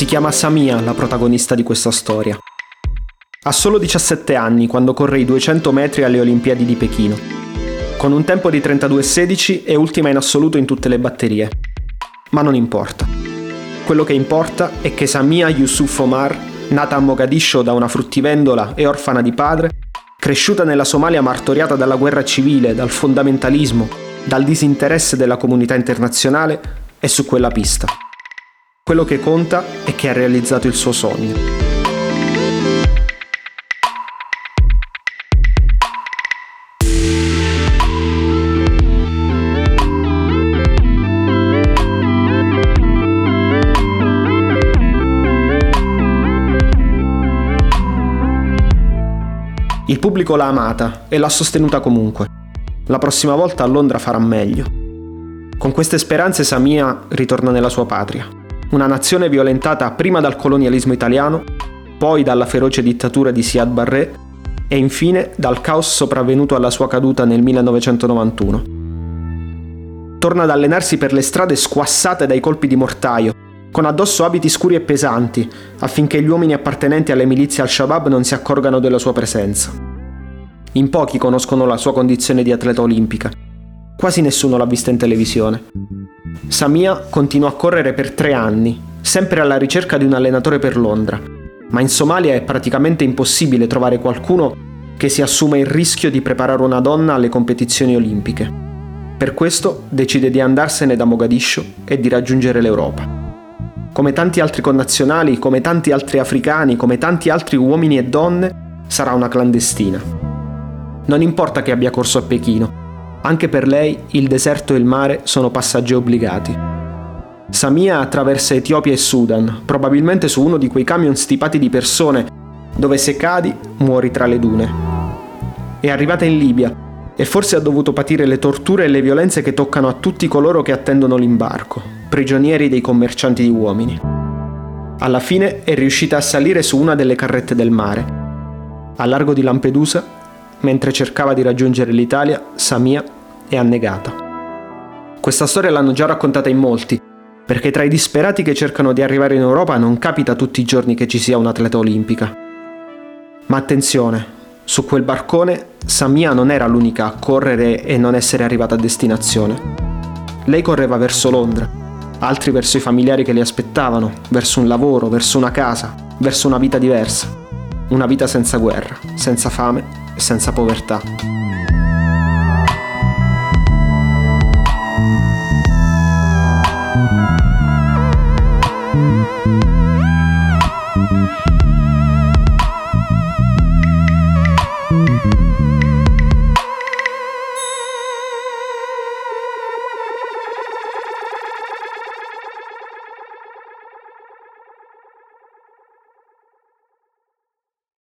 Si chiama Samia la protagonista di questa storia. Ha solo 17 anni quando corre i 200 metri alle Olimpiadi di Pechino. Con un tempo di 32,16 è ultima in assoluto in tutte le batterie. Ma non importa. Quello che importa è che Samia Yusuf Omar, nata a Mogadiscio da una fruttivendola e orfana di padre, cresciuta nella Somalia martoriata dalla guerra civile, dal fondamentalismo, dal disinteresse della comunità internazionale, è su quella pista. Quello che conta è che ha realizzato il suo sogno. Il pubblico l'ha amata e l'ha sostenuta comunque. La prossima volta a Londra farà meglio. Con queste speranze Samia ritorna nella sua patria, una nazione violentata prima dal colonialismo italiano, poi dalla feroce dittatura di Siad Barré e infine dal caos sopravvenuto alla sua caduta nel 1991. Torna ad allenarsi per le strade squassate dai colpi di mortaio, con addosso abiti scuri e pesanti, affinché gli uomini appartenenti alle milizie al-Shabaab non si accorgano della sua presenza. In pochi conoscono la sua condizione di atleta olimpica. Quasi nessuno l'ha vista in televisione. Samia continuò a correre per tre anni, sempre alla ricerca di un allenatore per Londra, ma in Somalia è praticamente impossibile trovare qualcuno che si assume il rischio di preparare una donna alle competizioni olimpiche. Per questo decide di andarsene da Mogadiscio e di raggiungere l'Europa. Come tanti altri connazionali, come tanti altri africani, come tanti altri uomini e donne, sarà una clandestina. Non importa che abbia corso a Pechino, anche per lei il deserto e il mare sono passaggi obbligati. Samia attraversa Etiopia e Sudan, probabilmente su uno di quei camion stipati di persone, dove se cadi muori tra le dune. È arrivata in Libia e forse ha dovuto patire le torture e le violenze che toccano a tutti coloro che attendono l'imbarco prigionieri dei commercianti di uomini. Alla fine è riuscita a salire su una delle carrette del mare. A largo di Lampedusa, mentre cercava di raggiungere l'Italia, Samia è annegata. Questa storia l'hanno già raccontata in molti, perché tra i disperati che cercano di arrivare in Europa non capita tutti i giorni che ci sia un'atleta olimpica. Ma attenzione, su quel barcone Samia non era l'unica a correre e non essere arrivata a destinazione. Lei correva verso Londra altri verso i familiari che li aspettavano, verso un lavoro, verso una casa, verso una vita diversa. Una vita senza guerra, senza fame senza povertà.